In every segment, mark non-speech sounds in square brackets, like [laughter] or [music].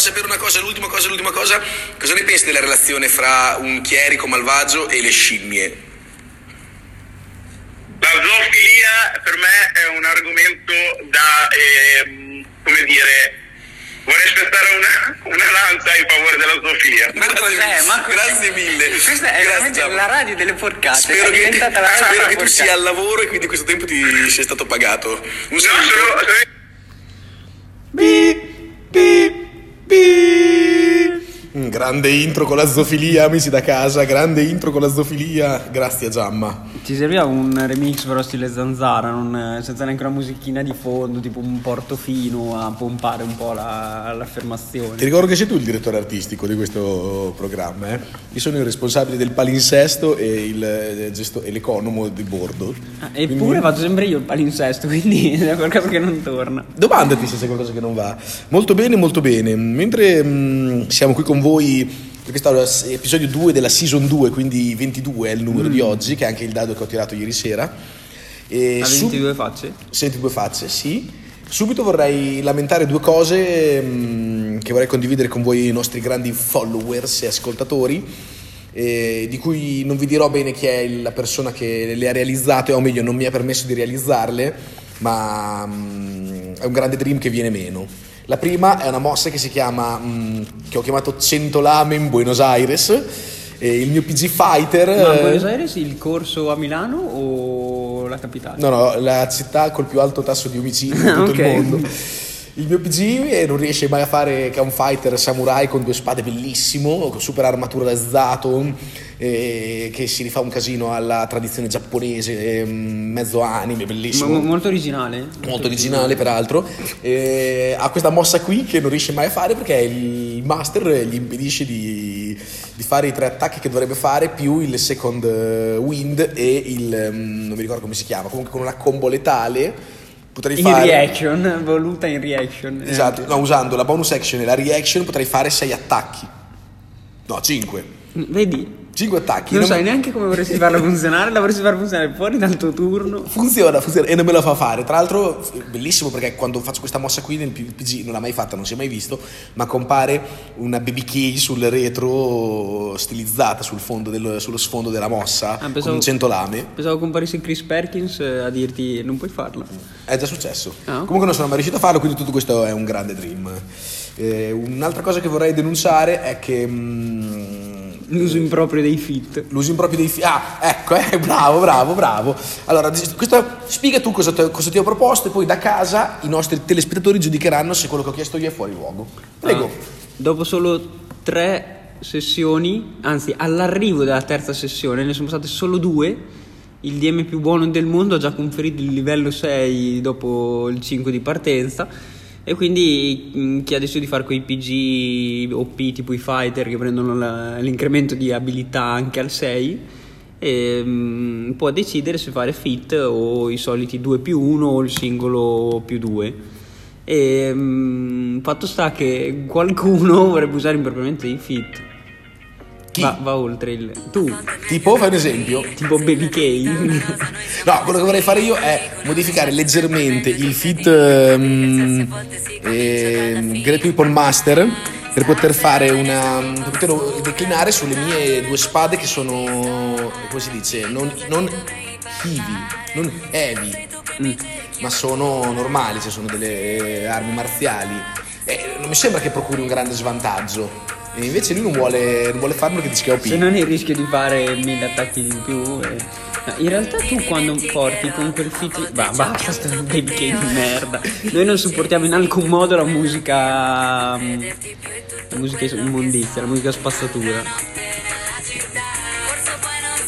vorrei sapere una cosa, l'ultima cosa, l'ultima cosa. Cosa ne pensi della relazione fra un chierico malvagio e le scimmie? La zoofilia per me è un argomento da, ehm, come dire, vorrei spettare una, una lancia in favore della zoofilia. Ma cos'è? Ma cos'è? Grazie mille. Questa è Grazie, veramente la radio delle porcate. Spero è che, diventata la radio spero delle che tu sia al lavoro e quindi questo tempo ti sia stato pagato. Un No, saluto. sono- sono- Mm, Grande intro con la zoofilia, amici da casa, grande intro con la zoofilia. Grazie a Giamma. Ci serviva un remix però stile zanzara, non- senza neanche una musichina di fondo, tipo un portofino a pompare un po' la- Ti l'affermazione. ricordo che sei tu il direttore artistico di questo programma, eh? Io sono il responsabile del palinsesto e, il, eh, gesto- e l'economo di bordo. Ah, Eppure faccio sempre io il palinsesto, [laughs] quindi è qualcosa che non torna. Domandati se c'è qualcosa che non va. Molto bene, molto bene. Mentre mm, siamo qui con voi, perché sta l'episodio 2 della season 2, quindi 22 è il numero di oggi, che è anche il dado che ho tirato ieri sera. E A su- 22 facce? Senti due facce, sì. Subito vorrei lamentare due cose mm, che vorrei condividere con voi, i nostri grandi followers e ascoltatori, eh, di cui non vi dirò bene chi è la persona che le ha realizzate, o meglio, non mi ha permesso di realizzarle, ma mm, è un grande dream che viene meno. La prima è una mossa che si chiama, mm, che ho chiamato 100 lame in Buenos Aires, e il mio PG Fighter... Ma a eh, Buenos Aires il corso a Milano o la capitale? No, no, la città col più alto tasso di omicidi di tutto [laughs] Ok. il mondo. Il mio PG eh, non riesce mai a fare che è un fighter samurai con due spade bellissimo, con super armatura da Zato, eh, che si rifà un casino alla tradizione giapponese, eh, mezzo anime, bellissimo. mo- molto originale. Molto originale peraltro, Eh, ha questa mossa qui che non riesce mai a fare perché il master gli impedisce di, di fare i tre attacchi che dovrebbe fare più il second eh, wind e il, mm, non mi ricordo come si chiama, comunque con una combo letale potrei In fare... reaction, voluta in reaction. Esatto, no, usando la bonus action e la reaction potrei fare sei attacchi. No, cinque. Vedi? Cinque attacchi. Non Non- sai neanche come vorresti farla funzionare, la vorresti far funzionare fuori dal tuo turno. Funziona, funziona e non me la fa fare. Tra l'altro, bellissimo perché quando faccio questa mossa qui nel PG non l'ha mai fatta, non si è mai visto, ma compare una BBK sul retro stilizzata sul fondo del- sullo sfondo della mossa Ah, pensavo- con un 100 lame. Pensavo comparisse Chris Perkins eh, a dirti non puoi farla. È già successo. Ah, ok. Comunque non sono mai riuscito a farlo, quindi tutto questo è un grande dream. Eh, un'altra cosa che vorrei denunciare è che mm, L'uso improprio dei fit. L'uso improprio dei fi- Ah, ecco, eh, bravo, bravo, bravo. Allora, questa- spiega tu cosa, te- cosa ti ho proposto e poi da casa i nostri telespettatori giudicheranno se quello che ho chiesto io è fuori luogo. Prego. Ah, dopo solo tre sessioni, anzi all'arrivo della terza sessione, ne sono state solo due. Il DM più buono del mondo ha già conferito il livello 6 dopo il 5 di partenza. E quindi mh, chi ha deciso di fare quei PG OP tipo i fighter che prendono la- l'incremento di abilità anche al 6 ehm, può decidere se fare fit o i soliti 2 più 1 o il singolo più 2. E mm, fatto sta che qualcuno [laughs] vorrebbe usare impropriamente i fit. Chi? Va, va oltre il. Tu, Tipo, fai un esempio. tipo Baby K. [laughs] No, quello che vorrei fare io è modificare leggermente il fit ehm, ehm, Great People Master per poter fare una. per poterlo declinare sulle mie due spade che sono. come si dice? Non, non heavy, non heavy, mm, ma sono normali, cioè sono delle armi marziali. E non mi sembra che procuri un grande svantaggio. E invece lui non vuole, non vuole farlo perché dice che è OP. Se non il rischio di fare mille attacchi di più. eh. No, in realtà tu quando porti con quel fit. Bah, basta sto Baby K di merda. Noi non supportiamo in alcun modo la musica. mm, La musica immondizia, la musica spazzatura.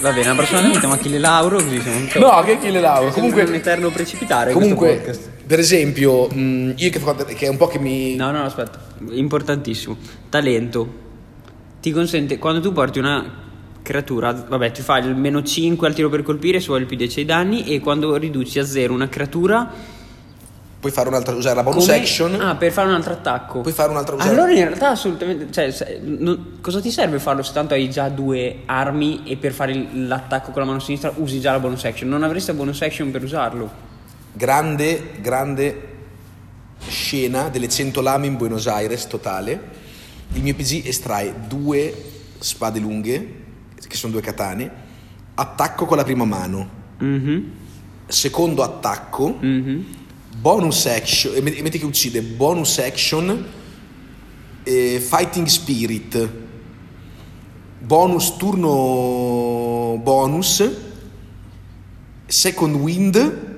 Va bene, la prossima volta mettiamo Achille Lauro così siamo. No, che chi le lavo. Comunque Comunque, un eterno precipitare Comunque, questo podcast. Per esempio, mh, io che, che è un po' che mi... No, no, aspetta, importantissimo. Talento. Ti consente, quando tu porti una creatura, vabbè, ti fai il meno 5 al tiro per colpire se vuoi il più 10 ai danni e quando riduci a 0 una creatura... Puoi fare un'altra, usare la bonus come- action, Ah, per fare un altro attacco. puoi fare un'altra usare... Allora in realtà assolutamente, cioè, se- non- cosa ti serve farlo se tanto hai già due armi e per fare l'attacco con la mano sinistra usi già la bonus action? Non avresti la bonus action per usarlo. Grande, grande scena delle 100 lame in Buenos Aires totale. Il mio PG estrae due spade lunghe, che sono due katane, attacco con la prima mano, Mhm, secondo attacco, mhm. bonus action, e met- metti che uccide, bonus action, eh, fighting spirit, bonus turno bonus, second wind,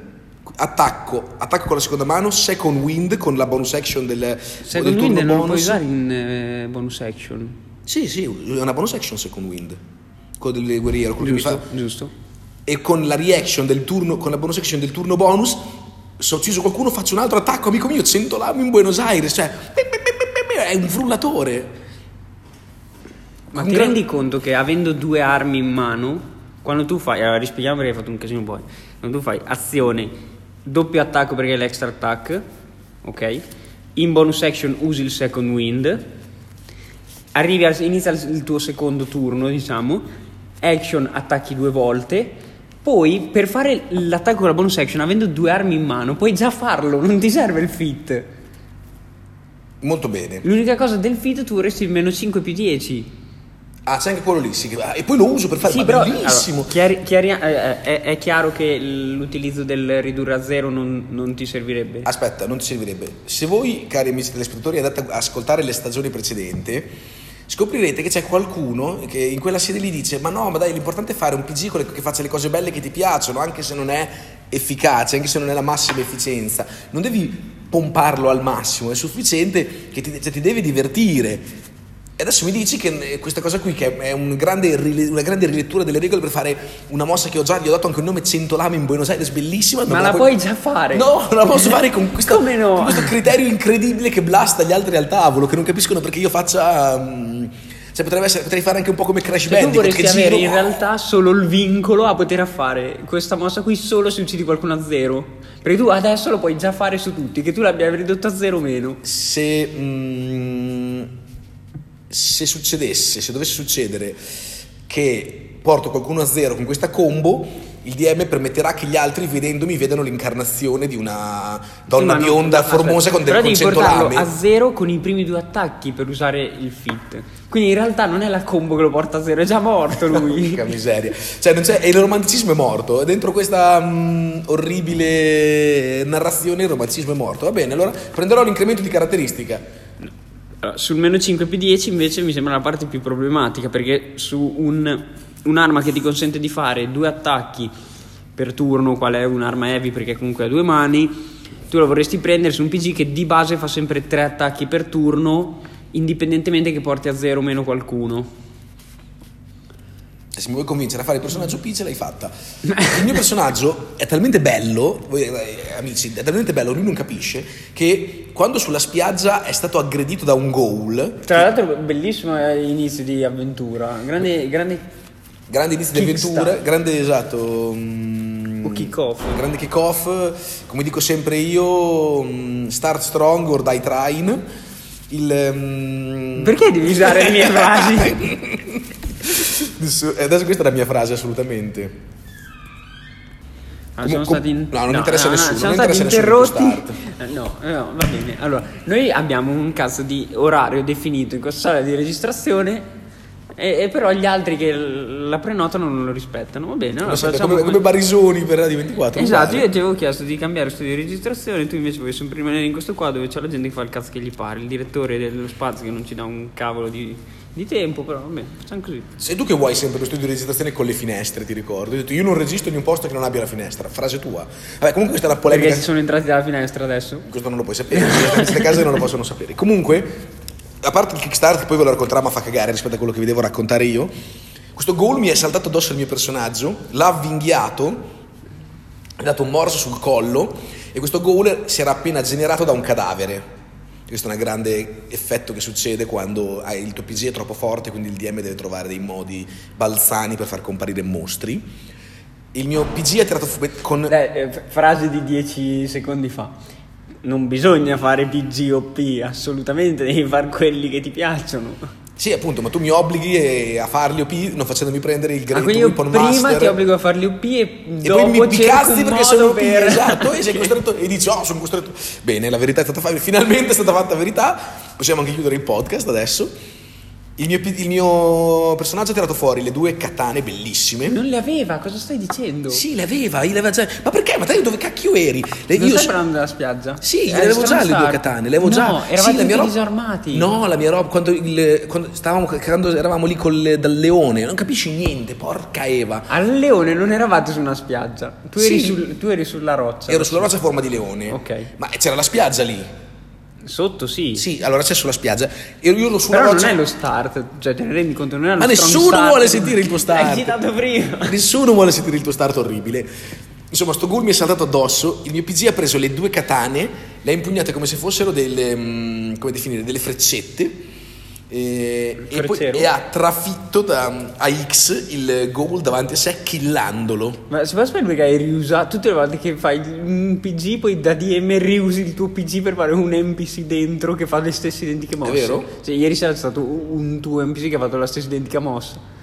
attacco, attacco con la seconda mano, second wind con la bonus action del, Secondo del turno non lo puoi bonus. usare in eh, bonus action. Sì, sì, è una bonus action second wind, quello del guerriero, quello che mi Giusto, fa- giusto. e con la reaction del turno, con la bonus action del turno bonus, se ho ucciso qualcuno faccio un altro attacco, amico mio, 100 lame in Buenos Aires, cioè è un frullatore. Ma Un ti gran- rendi conto che avendo due armi in mano, quando tu fai, allora rispieghiamo perché hai fatto un casino poi, quando tu fai azione, doppio attacco perché è l'extra attack, ok? In bonus action usi il second wind, arrivi al, inizia il, tuo secondo turno, diciamo, action attacchi due volte, poi per fare l'attacco con la bonus action, avendo due armi in mano, puoi già farlo, non ti serve il fit. Molto bene. L'unica cosa del fit tu vorresti il meno 5 più 10. Ah, c'è anche quello lì, sì, ah, e poi lo uso per fare, Sì, però bellissimo. allora, chiari- chiari- eh, è, è chiaro che l'utilizzo del ridurre a zero non, non ti servirebbe. Aspetta, non ti servirebbe. Se voi, cari amici telespettatori, andate a ascoltare le stagioni precedenti, scoprirete che c'è qualcuno che in quella serie lì dice ma no, ma dai, l'importante è fare un PG che faccia le cose belle che ti piacciono, anche se non è efficace, anche se non è la massima efficienza. Non devi pomparlo al massimo, è sufficiente che ti, cioè, ti devi divertire. E adesso mi dici che eh, questa cosa qui, che è un grande una grande rilettura delle regole per fare una mossa che ho già, gli ho dato anche il nome 100 lame in Buenos Aires, bellissima. Ma la puoi- puoi già fare. No, non la posso fare con, [laughs] questa- Come no? con questo criterio incredibile che blasta gli altri al tavolo, che non capiscono perché io faccia... mm, cioè potrebbe essere, potrei fare anche un po' come Crash Cioè, tu Bandicoot, vorresti che avere giro... in realtà solo il vincolo a poter fare questa mossa qui solo se uccidi qualcuno a zero. Perché tu adesso lo puoi già fare su tutti, che tu l'abbia ridotto a zero o meno. Se... mm, se succedesse, se dovesse succedere che porto qualcuno a zero con questa combo, il DM permetterà che gli altri vedendomi vedano l'incarnazione di una donna Sì, ma no, bionda aspetta, formosa con, del, però con devi 100 portarlo lame. a zero con i primi due attacchi per usare il fit. Quindi in realtà non è la combo che lo porta a zero, è già morto lui. [laughs] Porca miseria. Cioè, non c'è, e il romanticismo è morto. E Dentro questa mm, orribile narrazione il romanticismo è morto. Va bene, allora prenderò l'incremento di caratteristica. Allora, sul meno 5 più 10 invece mi sembra la parte più problematica perché su un- un'arma che ti consente di fare due attacchi per turno, qual è un'arma heavy perché comunque ha due mani, tu lo vorresti prendere su un PG che di base fa sempre tre attacchi per turno, indipendentemente che porti a zero o meno qualcuno. Se mi vuoi convincere a fare il personaggio P, ce l'hai fatta. Il mio personaggio è talmente bello, voi eh, amici, è talmente bello, lui non capisce, che quando sulla spiaggia è stato aggredito da un ghoul, Tra l'altro bellissimo inizio di avventura, grande, grande grande inizio di avventura, grande esatto. mm, O kick-off. Grande kick off, come dico sempre io, mm, start strong or die trying. Il, mm, Perché devi usare le mie frasi? [laughs] Adesso, questa è la mia frase assolutamente. Ah, siamo stati in- no, non mi interessa nessuno, siamo non stati interrotti. Eh, No, no, va bene. Allora, noi abbiamo un cazzo di orario definito in questa sala di registrazione. E, e però gli altri che la prenotano non lo rispettano. Va bene, allora Come, sempre, come, come Barisoni per Radio 24. Esatto, io ti avevo chiesto di cambiare studio di registrazione, tu invece vuoi sempre rimanere in questo qua dove c'è la gente che fa il cazzo che gli pare, il direttore dello spazio che non ci dà un cavolo di, di tempo, però va bene, facciamo così. Sei tu che vuoi sempre lo studio di registrazione con le finestre, ti ricordo. Hai detto, io non registro in un posto che non abbia la finestra. Frase tua. Vabbè, comunque questa è una polemica. Perché ci sono entrati dalla finestra adesso? Questo non lo puoi sapere, queste case non lo possono sapere. Comunque, a parte il Kickstarter, poi ve lo racconterà, ma fa cagare rispetto a quello che vi devo raccontare io. Questo goal mi è saltato addosso al mio personaggio, l'ha avvinghiato, mi ha dato un morso sul collo e questo goal si era appena generato da un cadavere. Questo è un grande effetto che succede quando il tuo PG è troppo forte, quindi il DM deve trovare dei modi balzani per far comparire mostri. Il mio PG è tirato fu- con... Eh, eh, frase di 10 secondi fa. Non bisogna fare PG o P, assolutamente devi fare quelli che ti piacciono. Sì, appunto, ma tu mi obblighi eh, a farli OP non facendomi prendere il Ah, quindi io Weapon prima Master. ti obbligo a farli UP e, E poi mi un perché sono OP, per... [laughs] esatto, e sei [laughs] costretto e dici, oh, sono costretto. Bene, la verità è stata fatta, finalmente è stata fatta verità. Possiamo anche chiudere il podcast adesso. Il mio, il mio personaggio ha tirato fuori le due katane bellissime. Non le aveva, cosa stai dicendo? Sì, le aveva, le aveva già. Ma perché? Ma te dove cacchio eri? Le- Non io stai parlando della spiaggia? Sì, Eh, le avevo già le due katane, le avevo no, già. eravate sì, la roba- disarmati. No, la mia roba, quando, il- quando stavamo, quando eravamo lì col, dal leone, non capisci niente, porca Eva. Al leone non eravate su una spiaggia. Tu eri, Sì. sul- tu eri sulla roccia. Ero sulla roccia a forma di leone. Ok. Ma c'era la spiaggia lì. Sotto sì. Sì, allora c'è sulla spiaggia. Ero io ero sulla Però roccia. non è lo start, cioè te ne rendi conto, non è lo Ma nessuno start. vuole sentire il tuo start. L'hai citato prima. Nessuno vuole sentire il tuo start orribile. Insomma, sto ghoul mi è saltato addosso. Il mio PG ha preso le due katane, le ha impugnate come se fossero delle. mm, come definire? Delle freccette. E, e poi e ha trafitto da, a X il ghoul davanti a sé, killandolo. Ma se sapere perché hai riusato tutte le volte che fai un PG, poi da DM riusi il tuo PG per fare un NPC dentro che fa le stesse identiche mosse. vero? Cioè, ieri sera c'è stato un tuo NPC che ha fatto la stessa identica mossa.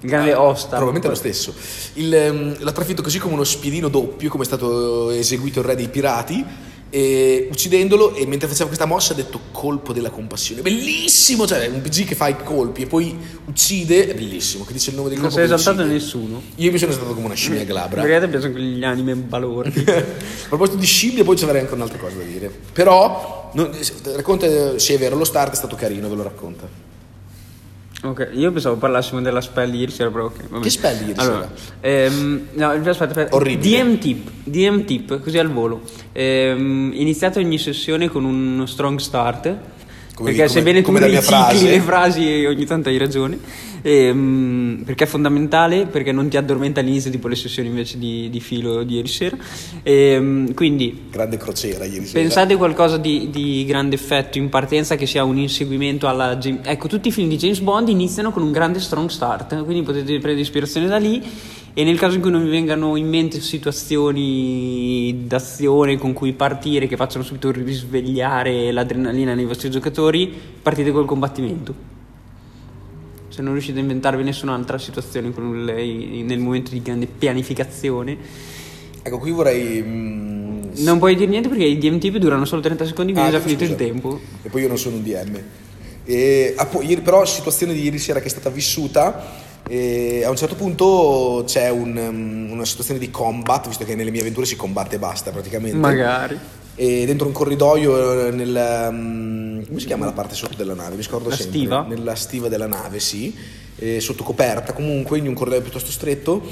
Il grande Osta. Probabilmente lo stesso. Il, ehm, l'ha trafitto così come uno spiedino doppio, come è stato eseguito il re dei pirati. E uccidendolo, e mentre faceva questa mossa ha detto colpo della compassione. Bellissimo! Cioè, un PG che fa i colpi e poi uccide, è bellissimo. Che dice il nome del Non colpo. si è esaltato nessuno. Io mi sono esaltato come una scimmia glabra. Perché te piacciono quegli anime balordi. [laughs] A proposito di scimmie, poi ci avrei anche un'altra cosa da dire. Però, non- racconta se è vero, lo start è stato carino, ve lo racconta. Ok, io pensavo parlassimo della spell ieri sera, però ok. vabbè. Che spell ieri allora, ehm, no, aspetta, aspetta. Orribile. DM tip, DM tip, così al volo. Ehm, iniziate ogni sessione con uno strong start. Come- perché come- sebbene tu come mia ricicli frase. le frasi ogni tanto hai ragione. Ehm, perché è fondamentale, perché non ti addormenta all'inizio tipo le sessioni invece di, di filo di ieri sera. Ehm, quindi Grande crociera ieri sera. Pensate qualcosa di, di grande effetto in partenza che sia un inseguimento alla ecco tutti i film di James Bond iniziano con un grande strong start quindi potete prendere ispirazione da lì e nel caso in cui non vi vengano in mente situazioni d'azione con cui partire che facciano subito risvegliare l'adrenalina nei vostri giocatori partite col combattimento se non riuscite a inventarvi nessun'altra situazione con lei nel momento di grande pianificazione Ecco, qui vorrei... mm, non puoi dire niente perché i DM tip durano solo 30 secondi, quindi Ah, è già finito il tempo. E poi io non sono un DM. E, ah, poi, però, situazione di ieri sera che è stata vissuta. E a un certo punto c'è un, um, una situazione di combat, visto che nelle mie avventure si combatte e basta praticamente. Magari. E dentro un corridoio, eh, nel, um, come si chiama la parte sotto della nave? Mi scordo La sempre. stiva? Nella stiva della nave, sì. E sotto coperta, comunque, in un corridoio piuttosto stretto.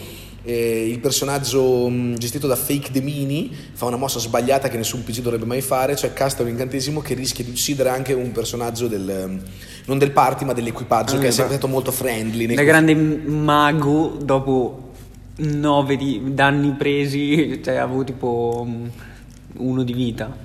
E il personaggio mh, gestito da Fake Demini fa una mossa sbagliata che nessun PG dovrebbe mai fare, cioè casta un incantesimo che rischia di uccidere anche un personaggio del, non del party ma dell'equipaggio, Ah, che è sempre stato molto friendly. Da grande mago, dopo nove di- danni presi, cioè avevo tipo mm, uno di vita.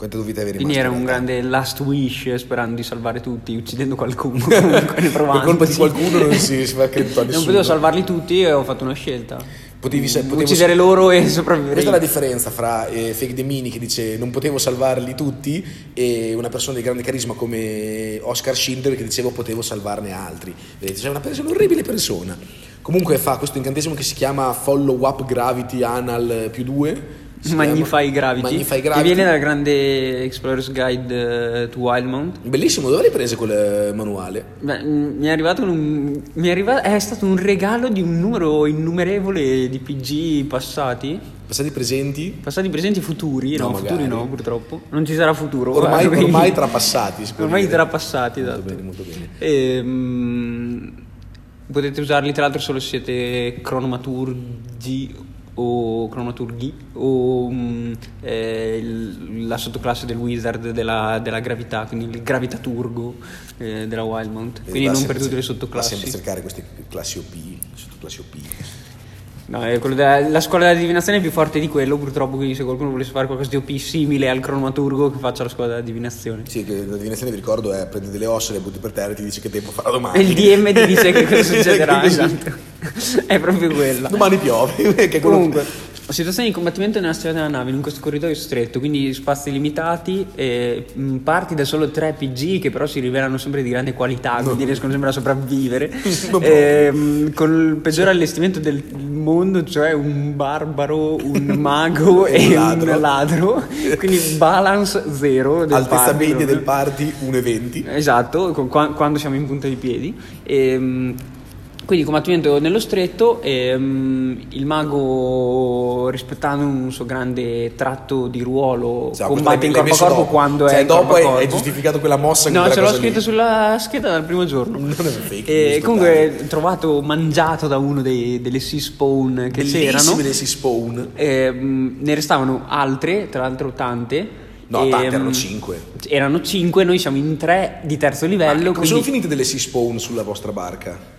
Quante dovete avere Quindi era un grande last wish sperando di salvare tutti, uccidendo qualcuno [laughs] comunque ne realtà? provando. Per colpa di qualcuno non si, si fa credito a nessuno. Non potevo salvarli tutti e ho fatto una scelta. Potevi, potevo- Uccidere loro e sopravvivere. Questa è la differenza fra eh, Fake Demini che dice non potevo salvarli tutti e una persona di grande carisma come Oscar Schindler che diceva potevo salvarne altri. Vedete, c'è una persona, un'orribile persona. Comunque fa questo incantesimo che si chiama Follow Up Gravity Anal più 2. Magnify chiama Gravity, Magnify che Gravity. viene dal grande Explorer's Guide eh, to Wildmount. Bellissimo, dove l'hai preso quel eh, manuale? Beh, mm, mi è arrivato un, mi è, arriva- è stato un regalo di un numero innumerevole di PG passati, Passati presenti? passati presenti futuri, no, No, futuri no purtroppo, non ci sarà futuro. Ormai, guarda, ormai trapassati. Ormai dire. trapassati, Molto esatto. bene, molto bene. E, mm, potete usarli tra l'altro solo se siete cronomaturgi o cronomaturghi o mm, eh, la sottoclasse del wizard della, della gravità, quindi il gravitaturgo eh, della Wildmount. Quindi non per tutte le Va sempre sottoclassi. cercare queste classi OP, sottoclassi OP. No, è quello della- la scuola della divinazione è più forte di quello, purtroppo, quindi se qualcuno volesse fare qualcosa di OP simile al cronomaturgo che faccia la scuola della divinazione. Sì, che la divinazione vi ricordo è prendi delle ossa, le butti per terra e ti dice che tempo farà domani. E il DM ti dice che cosa [laughs] succederà, esatto. [laughs] è proprio quella. Domani piove. [laughs] che è quello- Comunque. Situazione di combattimento nella strada della nave in questo corridoio stretto, quindi spazi limitati, e, mh, parti da solo 3 PG che però si rivelano sempre di grande qualità, quindi riescono sempre a sopravvivere, [laughs] e, mh, con il peggiore allestimento del mondo, cioè un barbaro, un [laughs] mago E e un ladro. un ladro, quindi balance zero del Altezza media del party 1,20. Esatto, quando siamo in punta di piedi. Ehm, quindi combattimento nello stretto, ehm, il mago rispettando un suo grande tratto di ruolo Esatto, combatte in corpo a corpo dopo. quando Cioè, è dopo corpo. hai giustificato quella mossa con No, quella ce l'ho scritto lì. sulla scheda dal primo giorno. Non è fake E comunque totale. trovato mangiato da uno dei- delle sea spawn che c'erano. Bellissime le si spawn. Ehm, ne restavano altre, tra l'altro tante. No, tante, Ehm, erano 5. Erano 5, noi siamo in 3 di terzo livello. Come quindi sono finite delle si spawn sulla vostra barca?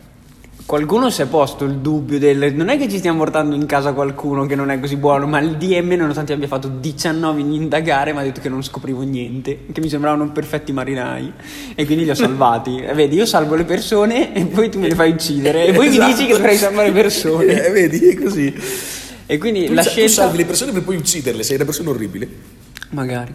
Qualcuno si è posto il dubbio del non è che ci stiamo portando in casa qualcuno che non è così buono, ma il DM, nonostante abbia fatto 19 in indagare, mi ha detto che non scoprivo niente, che mi sembravano perfetti marinai e quindi li ho salvati. [laughs] E vedi, io salvo le persone e poi tu me le fai uccidere e poi mi Esatto. dici che dovrei salvare le persone. [laughs] Eh, vedi, è così. E quindi Tu, la sa- tu scelta salvi le persone per poi ucciderle, sei una persona orribile. magari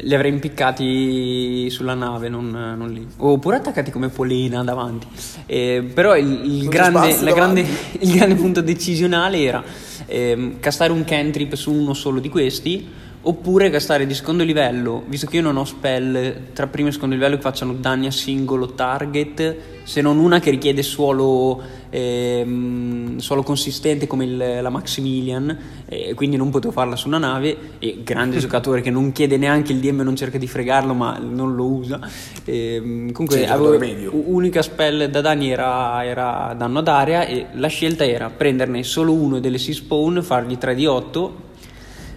li avrei impiccati sulla nave, non, non lì. Oppure attaccati come polena davanti. Eh, però il, il grande, grande- [laughs] il grande punto decisionale era ehm, castare un cantrip su uno solo di questi. Oppure castare di secondo livello, visto che io non ho spell tra primo e secondo livello che facciano danni a singolo target, se non una che richiede suolo, ehm, suolo consistente come il- la Maximilian, e quindi non potevo farla su una nave. E grande [laughs] giocatore che non chiede neanche il DM, non cerca di fregarlo, ma non lo usa. Ehm, comunque, avevo, unica spell da danni era, era danno ad area e la scelta era prenderne solo uno delle sea spawn, fargli 3 di 8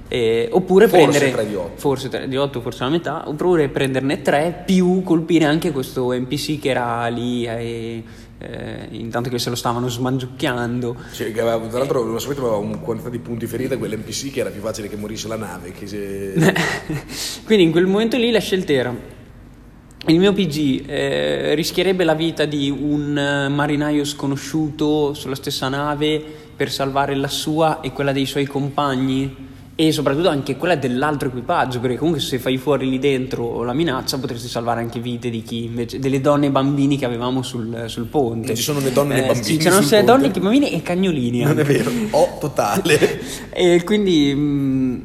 eh, oppure Forse prendere 3 di 8. forse 3 di 8 forse la metà oppure prenderne 3 più colpire anche questo NPC che era lì eh, eh, intanto che se lo stavano smangiucchiando Cioè, aveva- tra l'altro, non sapete, aveva un quantità di punti ferita, quell'NPC che era più facile che morisse la nave. Che se... [laughs] quindi in quel momento lì la scelta era il mio PG eh, rischierebbe la vita di un eh, marinaio sconosciuto sulla stessa nave per salvare la sua e quella dei suoi compagni e soprattutto anche quella dell'altro equipaggio perché comunque se fai fuori lì dentro la minaccia potresti salvare anche vite di chi invece delle donne e bambini che avevamo sul, sul ponte Non ci sono né donne né Eh, bambini sì, c'erano sia donne che bambini e cagnolini non è anche. vero, ho totale. [laughs] E quindi mh,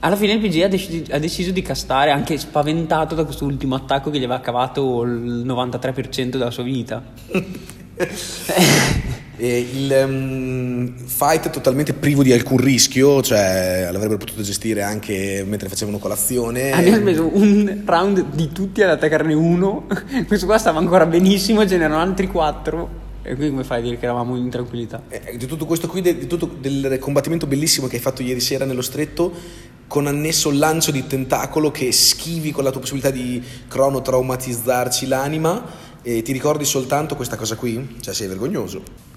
alla fine il PG ha, deci- ha deciso di castare, anche spaventato da questo ultimo attacco che gli aveva cavato il 93% della sua vita. [laughs] E il ehm, fight totalmente privo di alcun rischio, cioè l'avrebbero potuto gestire anche mentre facevano colazione. Abbiamo speso un round di tutti ad attaccarne uno. [laughs] Questo qua stava ancora benissimo, ce n'erano altri quattro. E qui come fai a dire che eravamo in tranquillità? Eh, di tutto questo qui, de- di tutto del combattimento bellissimo che hai fatto ieri sera nello stretto, con annesso il lancio di tentacolo che schivi con la tua possibilità di cronotraumatizzarci l'anima, e ti ricordi soltanto questa cosa qui? Cioè sei vergognoso.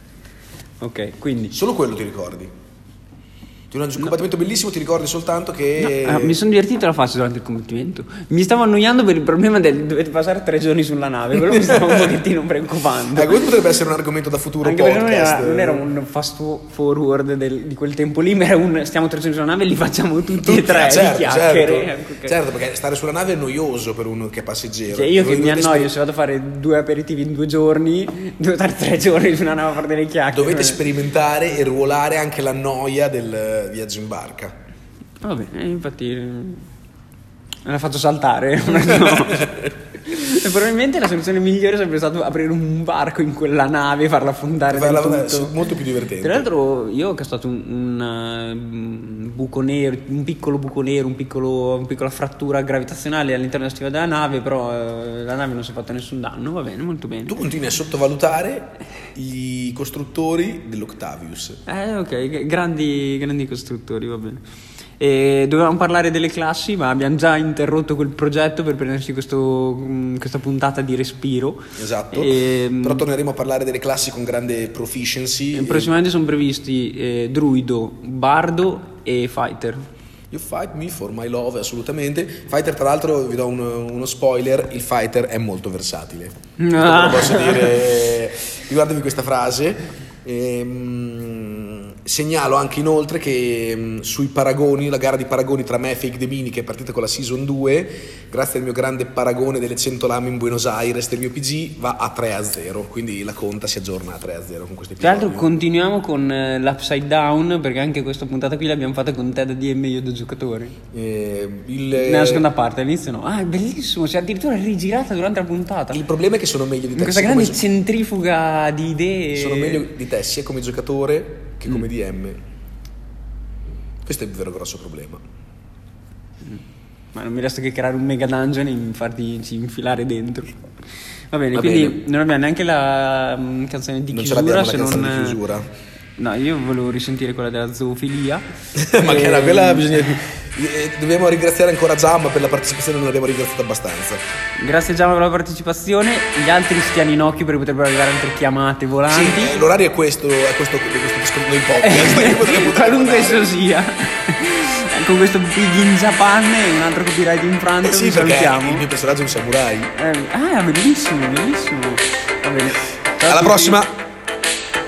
Ok, quindi. Solo quello ti ricordi. Di un combattimento bellissimo ti ricordi soltanto che... No, ah, mi sono divertito la fase durante il combattimento. Mi stavo annoiando per il problema del dovete passare tre giorni sulla nave. Quello mi stava un pochettino preoccupando. Eh, questo potrebbe essere un argomento da futuro Anche perché non podcast. era, non era un fast forward del- di quel tempo lì, ma era un stiamo tre giorni sulla nave e li facciamo tutti, e tre Ah, certo, chiacchiere. certo. Che- Certo, perché stare sulla nave è noioso per uno che è passeggero. Cioè, io che mi annoio, sper- se vado a fare due aperitivi in due giorni, devo stare tre giorni su una nave a fare delle chiacchiere. Dovete sperimentare e ruolare anche la noia del viaggio in barca. Va bene, infatti eh, me la faccio saltare. [laughs] no. [laughs] Probabilmente la soluzione migliore sarebbe stato aprire un barco in quella nave e farla affondare del tutto. sì, molto più divertente. Tra l'altro io ho castato un, un, eh, un buco nero, un piccolo buco nero, un piccolo, una piccola frattura gravitazionale all'interno della stiva della nave, però eh, la nave non si è fatta nessun danno, va bene, molto bene. Tu continui a sottovalutare i costruttori dell'Octavius. Eh, ok, grandi, grandi costruttori, va bene. E dovevamo parlare delle classi, ma abbiamo già interrotto quel progetto per prenderci questo, mm, questa puntata di respiro. Esatto. E, Però torneremo a parlare delle classi con grande proficiency. e prossimamente sono previsti eh, druido, bardo e fighter. You fight me for my love, assolutamente. Fighter, tra l'altro, vi do un- uno spoiler: il fighter è molto versatile. Lo [laughs] posso dire. Ricordatevi questa frase. Ehm, Segnalo anche inoltre che mh, sui paragoni, la gara di paragoni tra me e Fake The Mini che è partita con la Season 2, grazie al mio grande paragone delle 100 lame in Buenos Aires del mio PG, va a 3 a 0. Quindi la conta si aggiorna a 3 a 0 con questo Tra l'altro continuiamo con eh, l'Upside Down perché anche questa puntata qui l'abbiamo fatta con Ted DM e io da giocatori. Eh, il, Nella seconda parte, all'inizio no. Ah, è bellissimo, si è addirittura rigirata durante la puntata. il problema è che sono meglio di te. questa grande come centrifuga di idee. sono meglio di te sia come giocatore che come Mm. DM. Questo è il vero grosso problema. Ma non mi resta che creare un mega dungeon e farti infilare dentro. Va bene, Va quindi bene. non abbiamo neanche la mm, canzone di Non chiusura se non di chiusura. No, io volevo risentire quella della zoofilia. [laughs] Ma che era quella bisogna. Eh, Dobbiamo ringraziare ancora Giamma per la partecipazione, non l'abbiamo ringraziato abbastanza. Grazie Giamma per la partecipazione. Gli altri stiano in occhio perché potrebbero arrivare altre chiamate Sì, volanti. eh, l'orario è questo, è questo, è questo podcast. [laughs] [laughs] che potremmo Qualunque esso sia. Con questo Big in Japan e un altro copyright in Francia Eh sì, salutiamo. il mio personaggio è un samurai. Eh, ah, bellissimo, bellissimo. Va bene. Ciao Alla prossima!